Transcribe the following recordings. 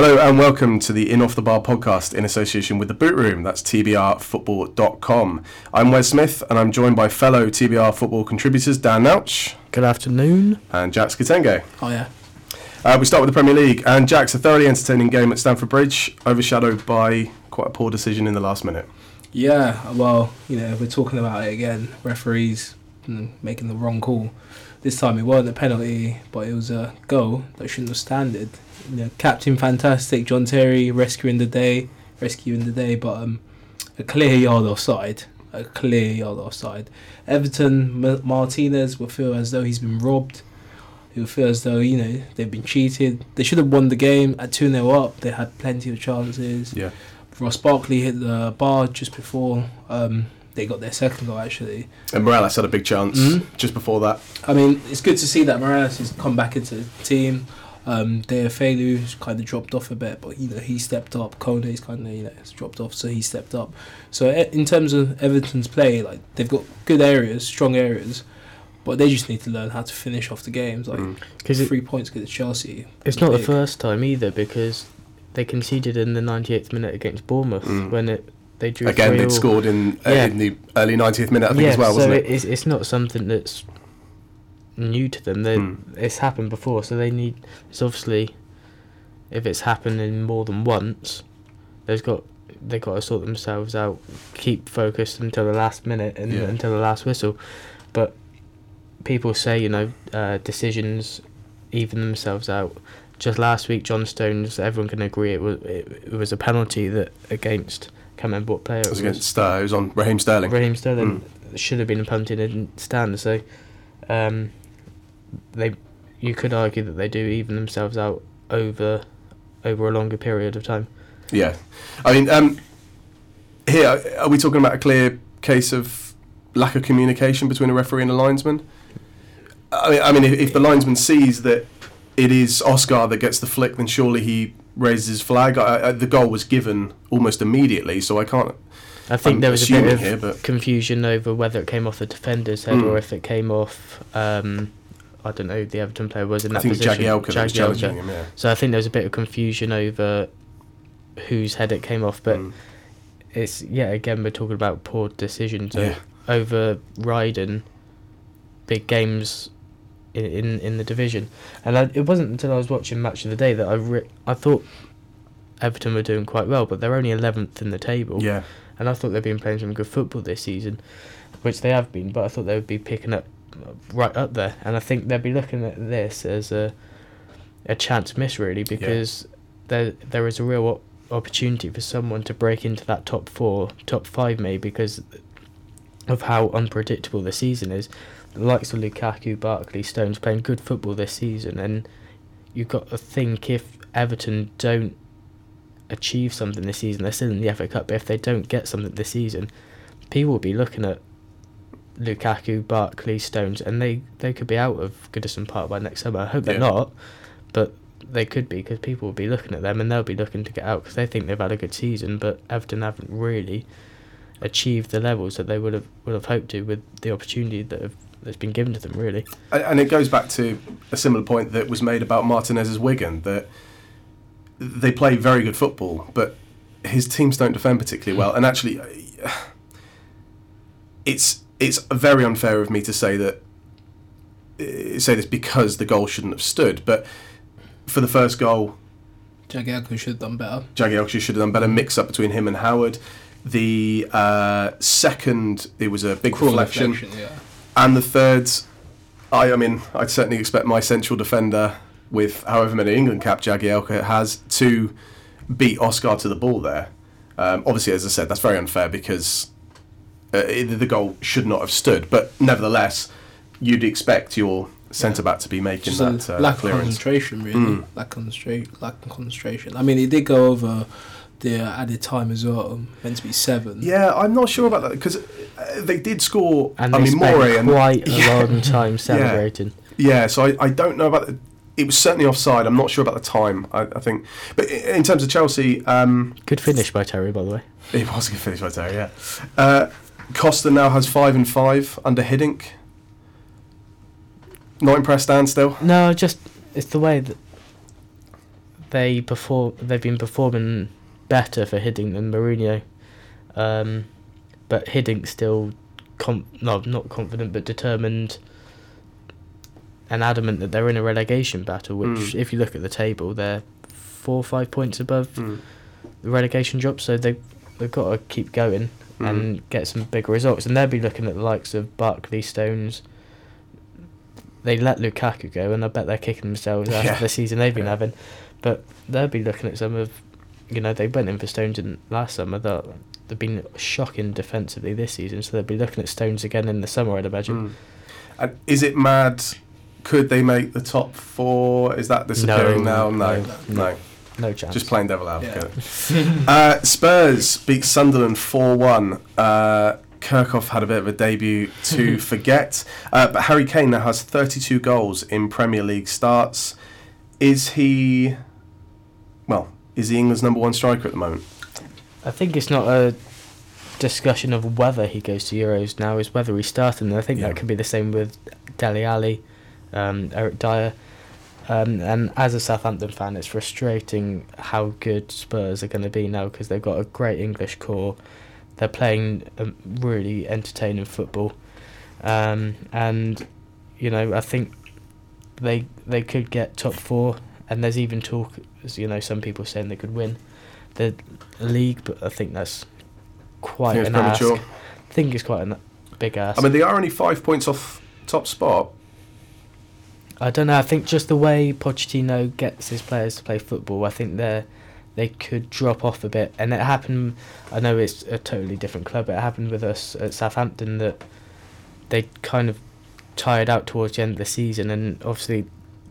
Hello and welcome to the In Off the Bar podcast in association with the Boot Room. That's tbrfootball.com. I'm Wes Smith and I'm joined by fellow TBR football contributors Dan Nouch Good afternoon. and Jack Skitenge. Oh yeah. Uh, we start with the Premier League and Jack's a thoroughly entertaining game at Stamford Bridge, overshadowed by quite a poor decision in the last minute. Yeah, well, you know, we're talking about it again. Referees making the wrong call. This time it wasn't a penalty, but it was a goal that shouldn't have standed. You know, Captain Fantastic, John Terry rescuing the day, rescuing the day, but um, a clear yard offside. A clear yard offside. Everton M- Martinez will feel as though he's been robbed. He'll feel as though you know they've been cheated. They should have won the game at two 0 up. They had plenty of chances. Yeah. Ross Barkley hit the bar just before um, they got their second goal. Actually, And Mirallas had a big chance Mhm. just before that. I mean, it's good to see that Mirallas has come back into the team. Um, Deulofeu's kind of dropped off a bit, but you know he stepped up. Kone's kind of you know dropped off, so he stepped up. So in terms of Everton's play, like they've got good areas, strong areas, but they just need to learn how to finish off the games. Like Mm. Because it, three points against Chelsea. it's not the first time either, because they conceded in the 98th minute against Bournemouth Mm. when it they drew Again, three they'd scored in, uh, Yeah. in the early 90th minute, I think, yeah, as well, so wasn't it? it's it's not something that's new to them. They Mm. it's happened before, so they need. It's obviously if it's happening more than once, they've got they've got to sort themselves out, keep focused until the last minute and Yeah. until the last whistle. But people say you know uh, decisions even themselves out. Just last week, John Stones, everyone can agree it was it, it was a penalty that against. Can't remember what player It it was was. against, uh, it was on Raheem Sterling. Raheem Sterling should have been a penalty didn't stand. So um, they, you could argue that they do even themselves out over over a longer period of time. Yeah, I mean, um, here are we talking about a clear case of lack of communication between a referee and a linesman? I mean, I mean, if, if the linesman sees that it is Oscar that gets the flick, then surely he raises his flag. I, I, the goal was given almost immediately, so I can't. I think I'm there was a bit of here, confusion over whether it came off the defender's head Mm. or if it came off. Um, I don't know who the Everton player was in I that think position. Jagielka Jagielka. challenging him. Yeah, So I think there was a bit of confusion over whose head it came off, but Mm. it's yeah again we're talking about poor decisions Yeah. over riding big games in, in in the division and I, it wasn't until I was watching match of the day that I re- I thought Everton were doing quite well but they're only 11th in the table yeah, and I thought they'd been playing some good football this season which they have been but I thought they would be picking up right up there and I think they'll be looking at this as a a chance miss really because there there is a real op- opportunity for someone to break into that top four, top five maybe because of how unpredictable the season is. The likes of Lukaku, Barkley, Stones playing good football this season, and you've got to think if Everton don't achieve something this season, they're still in the FA Cup. But if they don't get something this season, people will be looking at Lukaku, Barkley, Stones, and they, they could be out of Goodison Park by next summer. I hope they're Yeah. not, but they could be because people will be looking at them and they'll be looking to get out because they think they've had a good season, but Everton haven't really achieved the levels that they would have would have hoped to with the opportunity that have, that's been given to them. Really, And- and it goes back to a similar point that was made about Martinez's Wigan that they play very good football, but his teams don't defend particularly well. And actually, it's it's very unfair of me to say that uh, say this because the goal shouldn't have stood. But for the first goal, Jagielka should have done better. Jagielka should have done better mix up between him and Howard. The uh, second, it was a big Cruel deflection. deflection, yeah. And the third, I, I mean, I'd certainly expect my central defender, with however many England cap Jagielka has, to beat Oscar to the ball there. Um, obviously, as I said, that's very unfair because uh, the goal should not have stood. But nevertheless, you'd expect your centre back to be making Just that uh, lack of clearance. concentration, really. Mm. Lack of concentration. Lack of concentration. I mean, it did go over the added time as well. Meant to be seven. Yeah, I'm not sure about that because they did score. and I they mean, spent More and quite a Yeah. long time celebrating. Yeah, so I, I don't know about the, it was certainly offside. I'm not sure about the time. I, I think, but in terms of Chelsea, um, Good finish by Terry, by the way. it was a good finish by Terry Yeah, uh, Costa now has five and five under Hiddink. Not impressed, Dan. Still, No, just it's the way that they perform. They've been performing better for Hiddink than Mourinho, um, but Hiddink still, com- no, not confident, but determined and adamant that they're in a relegation battle. Which, Mm. if you look at the table, they're four or five points above Mm. the relegation drop. So they they've got to keep going Mm. and get some big results. And they'll be looking at the likes of Barkley, Stones. They let Lukaku go, and I bet they're kicking themselves after Yeah. the season they've been Yeah. having. But they'll be looking at some of, you know, they went in for Stones in last summer. They've been shocking defensively this season, so they'll be looking at Stones again in the summer, I'd imagine. Mm. And is it mad? Could they make the top four? Is that disappearing No, now? No, no, no. No chance. Just playing devil advocate. uh, Spurs beat Sunderland 4 1. Uh, Kirchhoff had a bit of a debut to forget. Uh, but Harry Kane now has 32 goals in Premier League starts. Is he. Well, is he England's number one striker at the moment? I think it's not a discussion of whether he goes to Euros now, is whether he's starting. And I think Yeah. that could be the same with Dele Alli, um, Eric Dier. Um, and as a Southampton fan, it's frustrating how good Spurs are going to be now because they've got a great English core. They're playing um, really entertaining football. Um, and, you know, I think they they could get top four. And there's even talk, as you know, some people saying they could win the league, but I think that's quite think it's an premature. ask. I think it's quite a big ask. I mean, they are only five points off top spot. I don't know. I think just the way Pochettino gets his players to play football, I think they they could drop off a bit. And it happened. I know it's a totally different club. But it happened with us at Southampton that they kind of tired out towards the end of the season, and obviously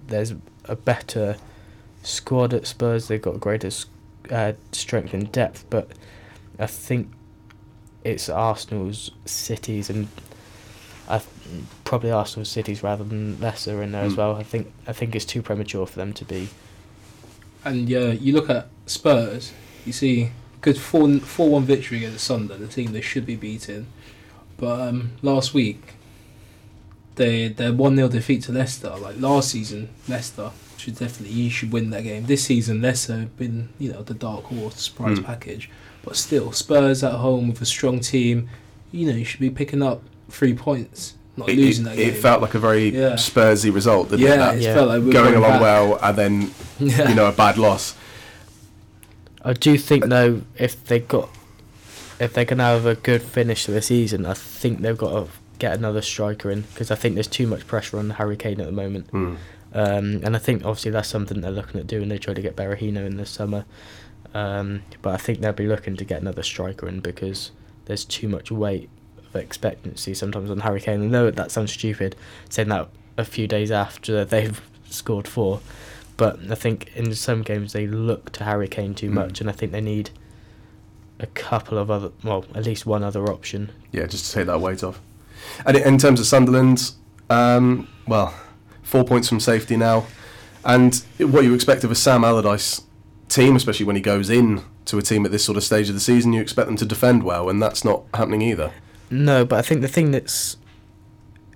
there's a better squad at Spurs. They've got greater uh, strength and depth, but I think it's Arsenal's, Cities, and I probably Arsenal cities rather than Leicester in there as Mm. well. I think I think it's too premature for them to be. And yeah, you look at Spurs, you see good 4 4 1 victory against Sunderland, the team they should be beating. But um, last week, they their 1 0 defeat to Leicester. Like last season, Leicester should definitely, you should win that game. This season, Leicester have been, you know, the dark horse surprise Mm. package. But still, Spurs at home with a strong team, you know, you should be picking up three points, not It, losing it, that game. it felt like a very Yeah. Spursy result, didn't it? yeah, That it Yeah. felt like we were going along back. well and then, Yeah. you know, a bad loss. I do think though, if they got, if they're gonna have a good finish to the season, I think they've got to get another striker in because I think there's too much pressure on Harry Kane at the moment. Mm. Um, and I think obviously that's something they're looking at doing. They try to get Berahino in this summer, um, but I think they'll be looking to get another striker in because there's too much weight of expectancy sometimes on Harry Kane. I know that sounds stupid saying that a few days after they've scored four, but I think in some games they look to Harry Kane too Mm. much, and I think they need a couple of other, well, at least one other option. Yeah, just to take that weight off. And in terms of Sunderland, um, well, four points from safety now. And what you expect of a Sam Allardyce team, especially when he goes in to a team at this sort of stage of the season, you expect them to defend well, and that's not happening either. No, but I think the thing that's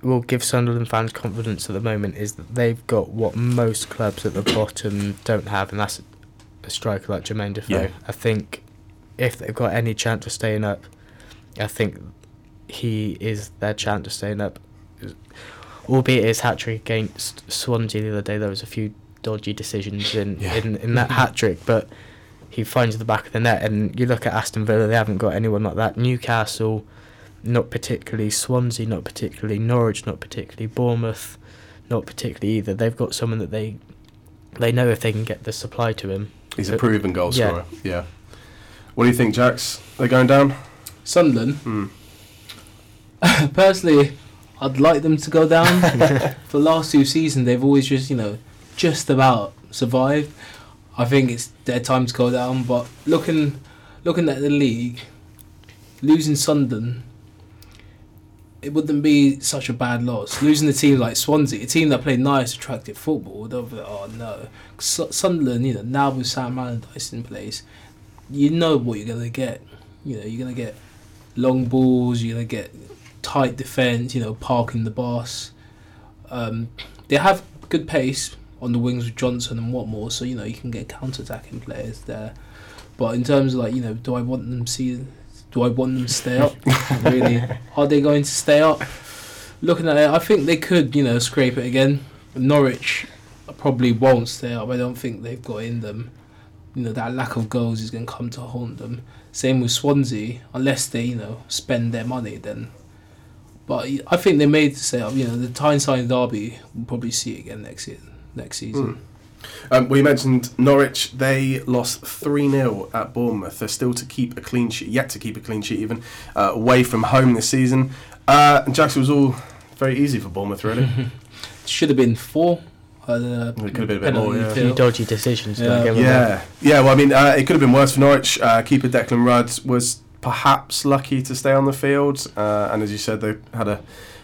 will give Sunderland fans confidence at the moment is that they've got what most clubs at the bottom don't have, and that's a striker like Jermaine Defoe. Yeah. I think if they've got any chance of staying up, I think he is their chance of staying up. Albeit his hat trick against Swansea the other day, there was a few dodgy decisions in, Yeah. in, in that hat trick, but he finds the back of the net. And you look at Aston Villa, they haven't got anyone like that. Newcastle, not particularly. Swansea, not particularly. Norwich, not particularly. Bournemouth, not particularly either. They've got someone that they they know if they can get the supply to him. He's a proven goal yeah. scorer. Yeah. What do you think, Jax? They're going down? Sunderland, Hmm. personally, I'd like them to go down. For the last two seasons, they've always just, you know, just about survived. I think it's their time to go down. But looking, looking at the league, losing Sunderland, it wouldn't be such a bad loss. Losing a team like Swansea, a team that played nice, attractive football, they'll be like, oh no. Su- Sunderland, you know, now with Sam Allardyce in place, you know what you're gonna get. You know, you're gonna get long balls. You're gonna get tight defense. You know, parking the boss. Um, they have good pace, on the wings with Johnson and Watmore, so you know you can get counter attacking players there. But in terms of like you know, do I want them see? Do I want them to stay up? Really, are they going to stay up? Looking at it, I think they could you know scrape it again. Norwich probably won't stay up. I don't think they've got in them. You know that lack of goals is going to come to haunt them. Same with Swansea, unless they you know spend their money then. But I think they made to stay up. You know the Tyneside derby, we'll probably see it again next year, next season. Mm. Um, we mentioned Norwich. They lost 3 0 at Bournemouth. They're still to keep a clean sheet, yet to keep a clean sheet even, uh, away from home this season. Uh, and Jackson was all very easy for Bournemouth, really. Should have been four. Uh, It could have been a bit more, yeah. A few dodgy decisions. Yeah. don't get me wrong. Yeah, yeah. Well, I mean, uh, it could have been worse for Norwich. Uh, keeper Declan Rudd was perhaps lucky to stay on the field, uh, and as you said, they had a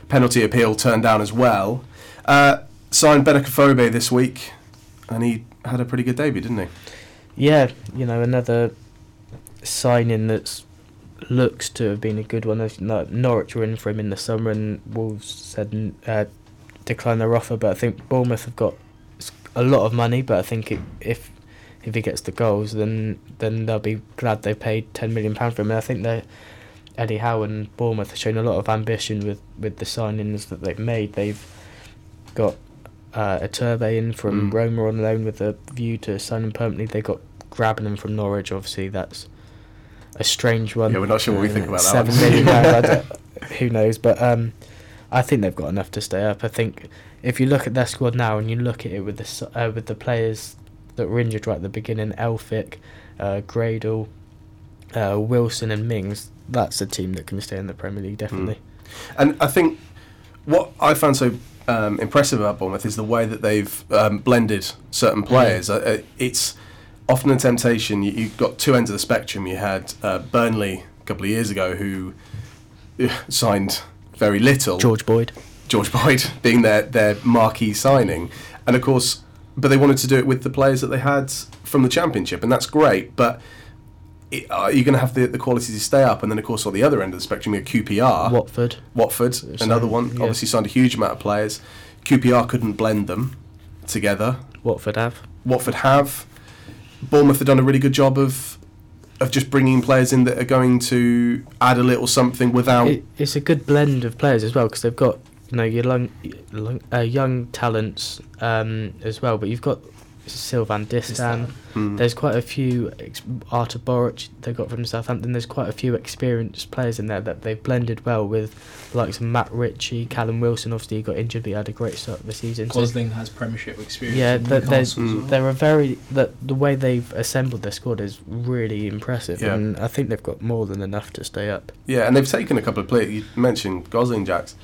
penalty appeal turned down as well. Uh, signed Benik Afobe this week, and he had a pretty good debut, didn't he? Yeah, you know, another signing that's looks to have been a good one. Norwich were in for him in the summer, and Wolves said uh, decline their offer. But I think Bournemouth have got a lot of money. But I think it, if if he gets the goals, then then they'll be glad they paid ten million pound for him. And I think they Eddie Howe and Bournemouth have shown a lot of ambition with with the signings that they've made. They've got uh, Iturbe in from Mm. Roma on loan with a view to sign him permanently. They got grabbing him from Norwich. Obviously, that's a strange one. Yeah, we're not sure what we think about that Seven million pounds, who knows? But um, I think they've got enough to stay up. I think if you look at their squad now and you look at it with the uh, with the players that were injured right at the beginning, Elphick, uh, Gradel, uh, Wilson, and Mings, that's a team that can stay in the Premier League definitely. And I think what I found so um, impressive about Bournemouth is the way that they've um, blended certain players. Uh, uh, it's often a temptation. You, you've got two ends of the spectrum. You had uh, Burnley a couple of years ago who uh, signed very little. George Boyd. George Boyd being their, their marquee signing. And of course, but they wanted to do it with the players that they had from the Championship, and that's great. But it, are you going to have the, the quality to stay up? And then, of course, on the other end of the spectrum, you have QPR. Watford. Watford, So, another one, yeah. obviously signed a huge amount of players. QPR couldn't blend them together. Watford have. Watford have. Bournemouth have done a really good job of of just bringing players in that are going to add a little something without. It, it's a good blend of players as well because they've got you know your young, young, uh, young talents um, as well, but you've got Sylvain Distin. Hmm. There's quite a few ex- Artur Boruc they got from Southampton. There's quite a few experienced players in there that they've blended well with, the likes Matt Ritchie, Callum Wilson. Obviously, he got injured, but he had a great start of the season. So Gosling has Premiership experience. Yeah, in that there's Newcastle as well. they're a very that the way they've assembled their squad is really impressive, Yeah. and I think they've got more than enough to stay up. Yeah, and they've taken a couple of players. You mentioned Gosling, Jacks.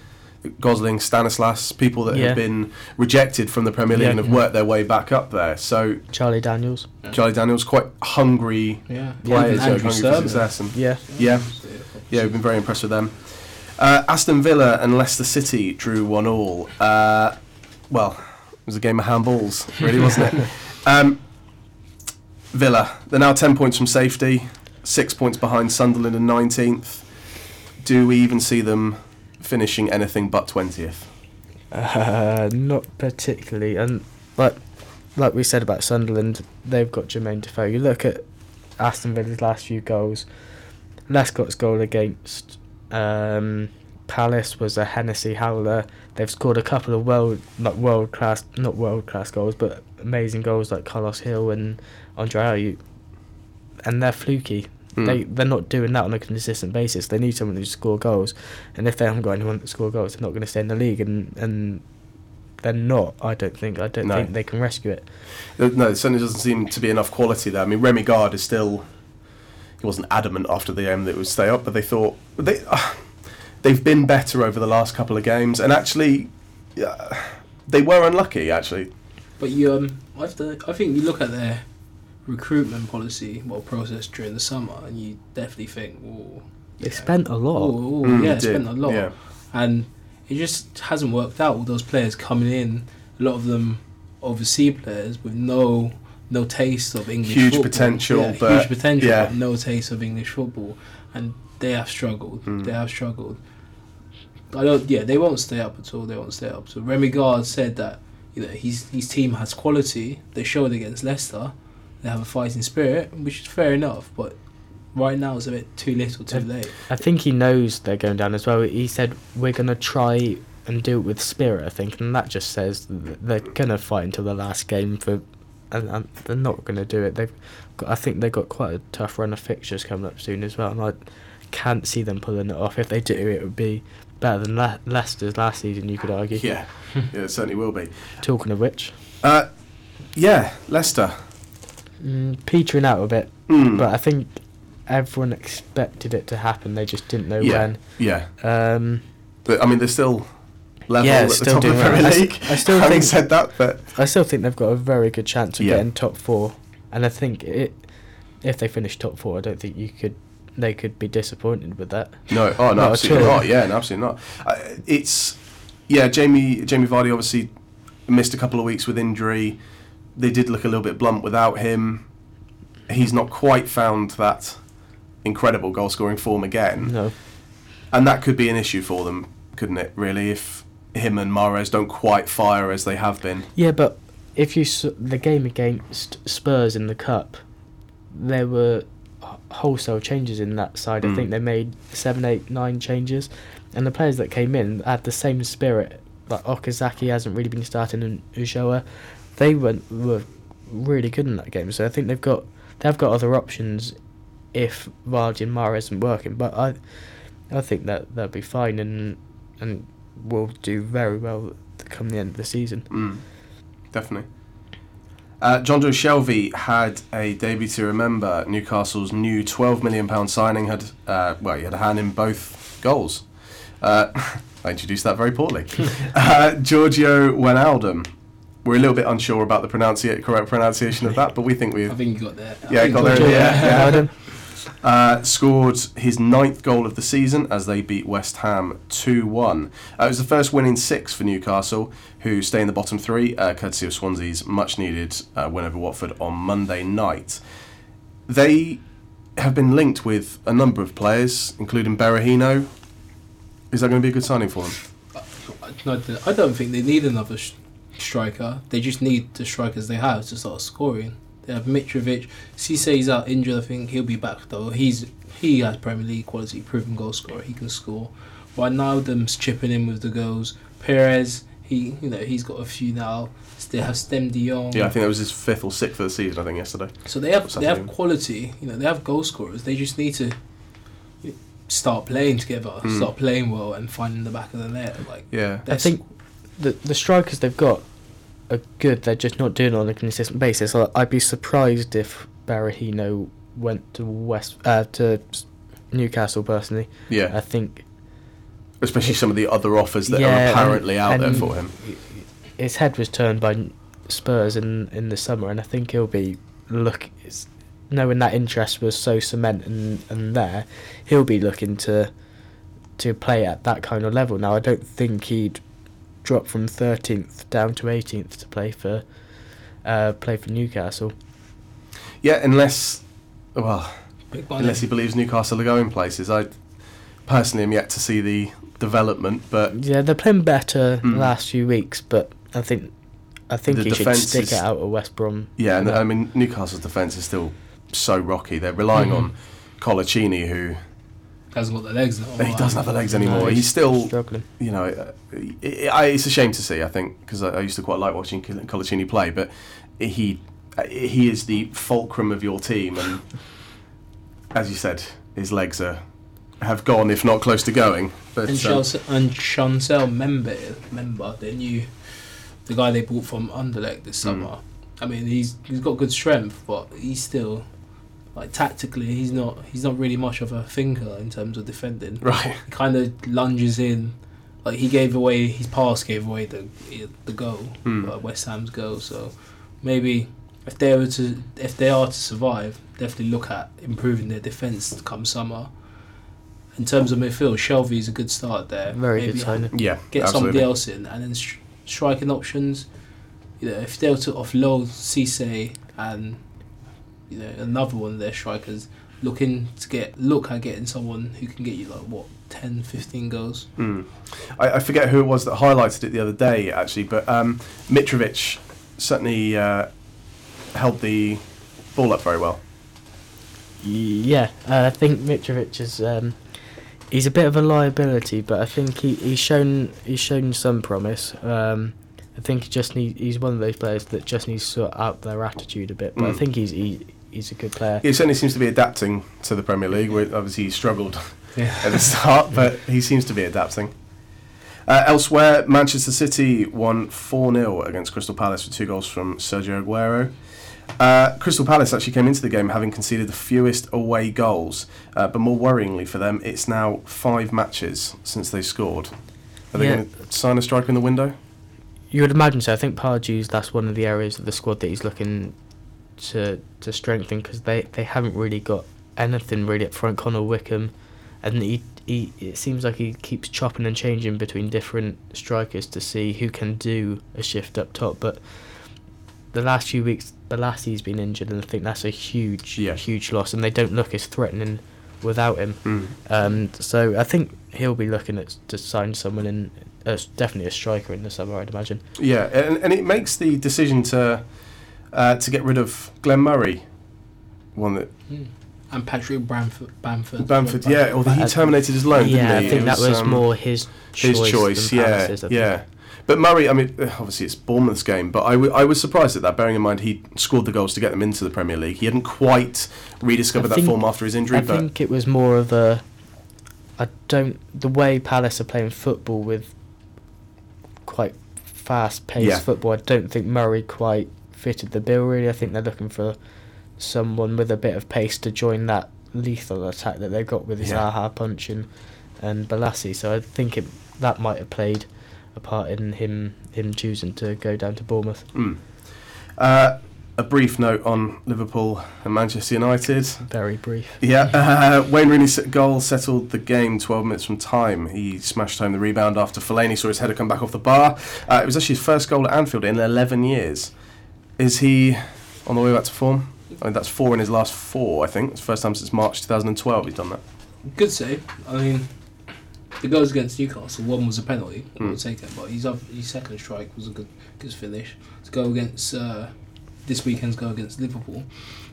Gosling, Stanislas, people that Yeah. have been rejected from the Premier League Yeah. and have worked their way back up there. So Charlie Daniels, Charlie Daniels, quite hungry yeah, players, Even yeah, Andrew hungry for success. And yeah, Yeah. yeah, we've been very impressed with them. Uh, Aston Villa and Leicester City drew one all. Uh, well, it was a game of handballs, really, wasn't it? Um, Villa, they're now 10 points from safety, six points behind Sunderland and 19th. Do we even see them finishing anything but 20th? uh, not particularly, and but like we said about Sunderland, they've got Jermaine Defoe. You look at Aston Villa's last few goals. Lescott's goal against um, Palace was a Hennessey howler. They've scored a couple of world not world class not world class goals, but amazing goals like Carles Gil and Andre Ayew. And they're fluky. Hmm. They they're not doing that on a consistent basis. They need someone who score goals, and if they haven't got anyone to score goals, they're not going to stay in the league. And and they're not. I don't think. I don't No. think they can rescue it. Uh, No, there certainly doesn't seem to be enough quality there. I mean, Remi Garde is still. He wasn't adamant after the game that it would stay up, but they thought they uh, they've been better over the last couple of games, and actually, uh, they were unlucky. Actually, But you, um, I have to. I think you look at their recruitment policy, well, process during the summer, and you definitely think, oh, They spent a lot. oh, Mm, yeah, did, spent a lot, yeah. and it just hasn't worked out. All those players coming in, a lot of them overseas players with no no taste of English Huge football. potential, yeah, but- huge potential, yeah. but no taste of English football, and they have struggled. Mm. They have struggled. I don't. Yeah, they won't stay up at all. They won't stay up. So Remi Garde said that you know, his his team has quality. They showed against Leicester. They have a fighting spirit, which is fair enough. But right now, it's a bit too little, too Uh, late. I think he knows they're going down as well. He said we're gonna try and do it with spirit. I think, and that just says they're gonna fight until the last game for, and, and they're not gonna do it. They've, got, I think they've got quite a tough run of fixtures coming up soon as well, and I can't see them pulling it off. If they do, it would be better than Le- Leicester's last season. You could argue. Yeah, yeah, it certainly will be. Talking of which, Uh, yeah, Leicester. Mm, petering out a bit, Mm. but I think everyone expected it to happen. They just didn't know yeah, yeah. Um, But I mean, they're still level Yeah, at the still top of the. Premier I s- League. I still Having think- said that, but I still think they've got a very good chance of Yeah. getting top four, and I think it, if they finish top four, I don't think you could, they could be disappointed with that. no, oh no, Not absolutely not. Yeah, no, absolutely not. Uh, it's yeah, Jamie Jamie Vardy obviously missed a couple of weeks with injury. They did look a little bit blunt without him. He's not quite found that incredible goal scoring form again. No, And that could be an issue for them, couldn't it, really, if him and Mahrez don't quite fire as they have been. yeah, but if you saw the game against Spurs in the cup, there were wholesale changes in that side. I Mm. think they made seven, eight, nine changes, and the players that came in had the same spirit. Like Okazaki hasn't really been starting, and Ulloa, they went were really good in that game. So I think they've got they've got other options if Vardy and Mahrez isn't working. But I I think that they'll be fine and and will do very well come the end of the season. Mm, definitely. Uh, Jonjo Shelvey had a debut to remember. Newcastle's new £12 million signing had, uh, well, he had a hand in both goals. Uh, I introduced that very poorly. uh, Giorgio Wijnaldum. We're a little bit unsure about the pronunci- correct pronunciation of that, but we think we I think you got there. Yeah, think got you there, Giorgio yeah, Wijnaldum. uh, scored his ninth goal of the season as they beat West Ham 2 1. Uh, it was the first win in six for Newcastle, who stay in the bottom three, uh, courtesy of Swansea's much needed uh, win over Watford on Monday night. They have been linked with a number of players, including Berahino. Is that going to be a good signing for them? I don't think they need another sh- striker. They just need the strikers they have to start scoring. They have Mitrovic. Cisse's out injured. I think he'll be back though. He's he has Premier League quality, proven goal scorer. He can score. Wijnaldum's chipping in with the goals. Perez, he you know he's got a few now. They have Siem De Jong. Yeah, I think that was his fifth or sixth of the season, I think, yesterday. So they have they have quality. You know they have goal scorers. They just need to start playing together, Mm. start playing well, and finding the back of the net. Like Yeah. I think the the strikers they've got are good. They're just not doing it on a consistent basis. I'd be surprised if Berahino went to West uh, to Newcastle personally. Yeah. I think Especially some of the other offers that Yeah, are and- apparently out there for him. his head was turned by Spurs in in the summer, and I think he'll be look. Knowing that interest was so cement and, and there, he'll be looking to to play at that kind of level. Now, I don't think he'd drop from 13th down to 18th to play for uh, play for Newcastle. Yeah, unless, well, unless he believes Newcastle are going places. I personally am yet to see the development, but Yeah, they're playing better Mm. the last few weeks, but I think I think The he should defence stick is- it out at West Brom. yeah, and No. I mean Newcastle's defence is still so rocky. They're relying Mhm. on Coloccini, who hasn't got the legs. now. he doesn't have the legs anymore. No, he's still, struggling. you know, uh, it, I, it's a shame to see. I think because I, I used to quite like watching Col- Coloccini play, but he uh, he is the fulcrum of your team, and as you said, his legs are have gone, if not close to going. But And um, Chelsea and Chancel Mbemba, Mbemba, the new, the guy they bought from Anderlecht this Mm. summer. I mean, he's he's got good strength, but he's still, like tactically, he's not he's not really much of a thinker in terms of defending. right, He kind of lunges in, like he gave away his pass, gave away the the goal, Hmm. uh, West Ham's goal. So maybe if they were to if they are to survive, definitely look at improving their defense come summer. In terms of midfield, Shelvey is a good start there. Very Maybe good signing. yeah, Get absolutely. somebody else in, and then stri- striking options. You know, if they were to offload Cisse and you know another one of their strikers looking to get look at getting someone who can get you like what 10, 15 goals. Mm. I, I forget who it was that highlighted it the other day, actually, but um, Mitrovic certainly uh, held the ball up very well. Yeah, uh, I think Mitrovic is. Um, he's a bit of a liability, but I think he, he's shown he's shown some promise. Um, I think he just need, he's one of those players that just needs to sort out their attitude a bit. But I Mm. think he's he, he's a good player. He certainly seems to be adapting to the Premier League, where obviously he struggled Yeah. at the start, but he seems to be adapting. Uh, elsewhere, Manchester City won 4 0 against Crystal Palace with two goals from Sergio Aguero. Uh, Crystal Palace actually came into the game having conceded the fewest away goals, uh, but more worryingly for them, it's now five matches since they scored. Are they Yeah. going to sign a striker in the window? You would imagine so. I think Pardew's that's one of the areas of the squad that he's looking to to strengthen because they, they haven't really got anything really up front. Connor Wickham, and he, he it seems like he keeps chopping and changing between different strikers to see who can do a shift up top. But the last few weeks, Bolasie's been injured, and I think that's a huge Yeah. huge loss. And they don't look as threatening without him. Mm. Um, so I think he'll be looking at to sign someone in. Uh, definitely a striker in the summer, I'd imagine. Yeah, and, and it makes the decision to uh, to get rid of Glenn Murray one that Mm. And Patrick Bamford. Bamford. Bamford, yeah, although he Uh, terminated his loan, yeah, didn't I think It that was um, more his choice. his choice. than Yeah, Palace's, I think. yeah. But Murray, I mean, obviously it's Bournemouth's game, but I, w- I was surprised at that, bearing in mind he scored the goals to get them into the Premier League. He hadn't quite rediscovered I that form after his injury, I but think it was more of a. I don't. The way Palace are playing football with quite fast paced Yeah. football, I don't think Murray quite fitted the bill, really. I think they're looking for someone with a bit of pace to join that lethal attack that they've got with Yeah. Zaha punch and, and Bolasie. So I think it, that might have played a part in him him choosing to go down to Bournemouth. Mm. Uh, a brief note on Liverpool and Manchester United. Very brief. Yeah, uh, Wayne Rooney's goal settled the game 12 minutes from time. He smashed home the rebound after Fellaini saw his header come back off the bar. Uh, it was actually his first goal at Anfield in 11 years. Is he on the way back to form? I mean, that's four in his last four, I think. It's the first time since March 2012 he's done that. Good save. I mean, the goals against Newcastle, one was a penalty. Mm. We'll take it, but his other, his second strike was a good good finish. To go against uh, this weekend's go against Liverpool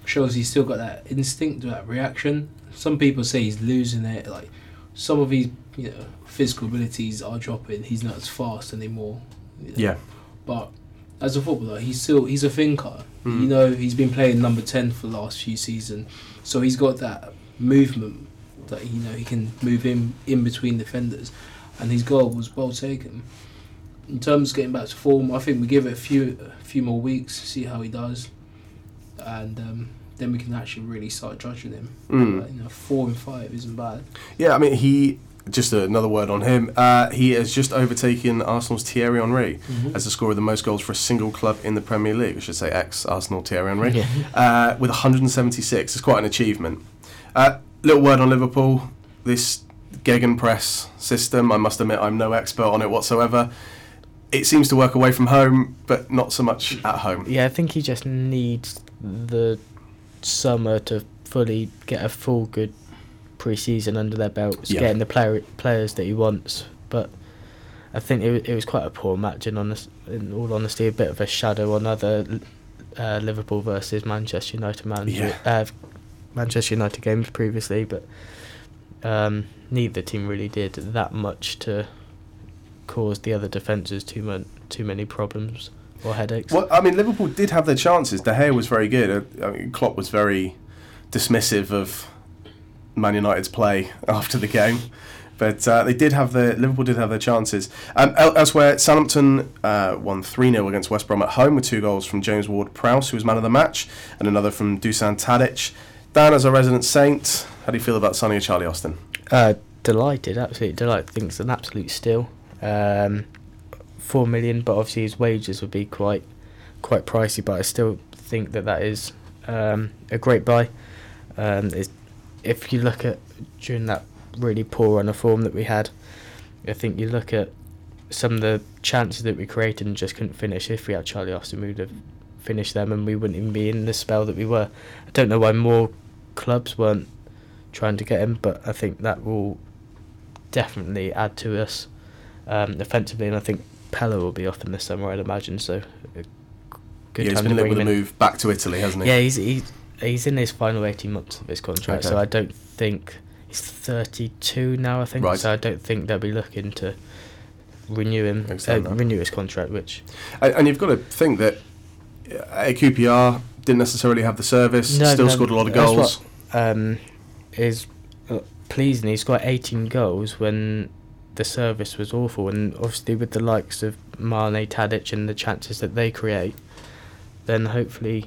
shows he's still got that instinct, that reaction. Some people say he's losing it. Like some of his you know physical abilities are dropping. He's not as fast anymore. you know. Yeah. But as a footballer, he's still he's a thinker. Mm. You know, he's been playing number ten for the last few seasons, so he's got that movement that you know he can move in in between defenders, and his goal was well taken. In terms of getting back to form, I think we give it a few a few more weeks, see how he does, and um, then we can actually really start judging him. Mm. You know, four and five isn't bad. Yeah, I mean, he. Just another word on him. Uh, he has just overtaken Arsenal's Thierry Henry as the scorer of the most goals for a single club in the Premier League. I should say ex Arsenal Thierry Henry. Yeah. uh, with 176. It's quite an achievement. Uh, little word on Liverpool. This gegenpress system, I must admit, I'm no expert on it whatsoever. It seems to work away from home, but not so much at home. Yeah, I think he just needs the summer to fully get a full good pre-season under their belts, Yeah. getting the player players that he wants. But I think it, it was quite a poor match, in, honest, in all honesty, a bit of a shadow on other uh, Liverpool versus Manchester United man- Yeah. uh, Manchester United games previously, but um, neither team really did that much to cause the other defences too much too many problems or headaches. Well, I mean, Liverpool did have their chances. De Gea was very good. Uh, I mean, Klopp was very dismissive of Man United's play after the game. But uh, they did have their Liverpool did have their chances. Um, elsewhere, Southampton uh, won three 0 against West Brom at home with two goals from James Ward-Prowse, who was man of the match, and another from Dusan Tadic. Dan, as a resident Saint, how do you feel about signing of Charlie Austin? Uh, delighted, absolutely delighted. I think it's an absolute steal. Um, Four million, but obviously his wages would be quite quite pricey. But I still think that that is um, a great buy. Um, it's, if you look at during that really poor run of form that we had, I think you look at some of the chances that we created and just couldn't finish. If we had Charlie Austin, we would have finished them, and we wouldn't even be in the spell that we were. I don't know why more clubs weren't trying to get him, but I think that will definitely add to us um, offensively, and I think Pelle will be off in the summer, I'd imagine. So, good yeah, he's time been to bring with a move back to Italy, hasn't he? Yeah, he's he's he's in his final eighteen months of his contract, so I don't think he's thirty two now. I think Right. so. I don't think they'll be looking to renew him, uh, renew his contract. Which And, and you've got to think that uh, at QPR didn't necessarily have the service, No, still no, scored a lot of goals. um, is uh, pleasing. He's got eighteen goals when the service was awful, and obviously with the likes of Mane, Tadic, and the chances that they create, then hopefully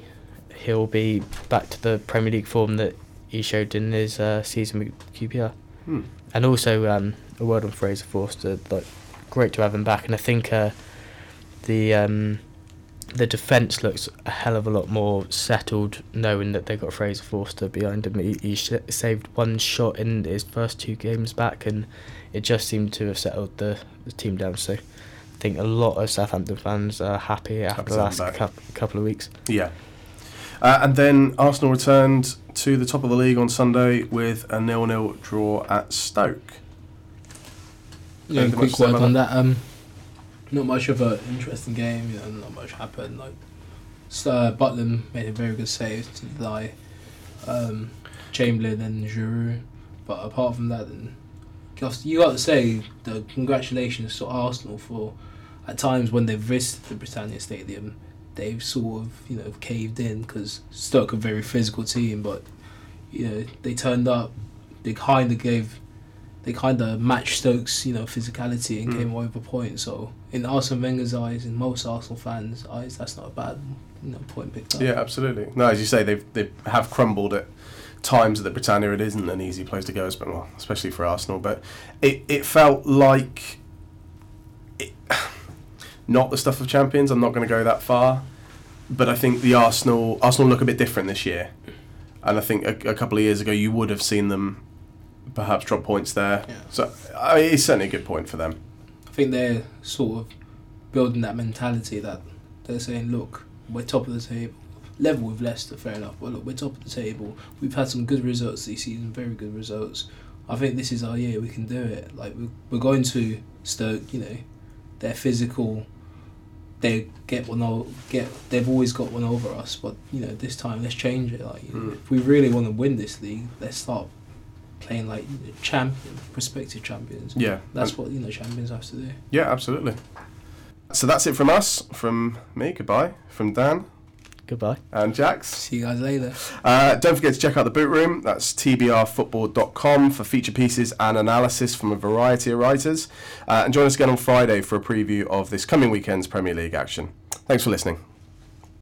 he'll be back to the Premier League form that he showed in his uh, season with QPR. Hmm. And also um, a word on Fraser Forster. Like, great to have him back, and I think uh, the um, the defence looks a hell of a lot more settled, knowing that they got Fraser Forster behind him. He, he sh- saved one shot in his first two games back, and it just seemed to have settled the, the team down. So I think a lot of Southampton fans are happy after the last coup- couple of weeks. Yeah. Uh, and then Arsenal returned to the top of the league on Sunday with a nil-nil draw at Stoke. Yeah, Anything quick much to say word on that. Um, not much of an interesting game. You know, not much happened. Like, uh, Butland made a very good save to die. Um, Chamberlain and Giroud, but apart from that, then you got to say the congratulations to Arsenal for at times when they've visited the Britannia Stadium, they've sort of you know caved in because Stoke a very physical team, but you know they turned up. They kind of gave they kind of matched Stokes, you know, physicality and Mm. came away with a point. So in Arsene Wenger's eyes, in most Arsenal fans' eyes, that's not a bad, you know, point picked up. Yeah, absolutely. No, as you say, they've they have crumbled at times at the Britannia. It isn't an easy place to go, especially for Arsenal. But it it felt like it, not the stuff of champions. I'm not going to go that far, but I think the Arsenal Arsenal look a bit different this year, and I think a, a couple of years ago you would have seen them perhaps drop points there. Yeah. So uh, it's certainly a good point for them. I think they're sort of building that mentality that they're saying, look, we're top of the table. Level with Leicester, fair enough. But look, we're top of the table. We've had some good results this season, very good results. I think this is our year. We can do it. Like we- we're going to Stoke. You know, they're physical. They get one. o- Get they've always got one over us. But you know, this time let's change it. Like Mm. if we really want to win this league, let's start playing like champion, prospective champions. Yeah, That's and- what you know champions have to do. yeah, absolutely. So that's it from us, from me. Goodbye, from Dan Goodbye. and Jax. See you guys later. Uh, don't forget to check out the boot room. That's tbrfootball.com for feature pieces and analysis from a variety of writers. Uh, and join us again on Friday for a preview of this coming weekend's Premier League action. Thanks for listening.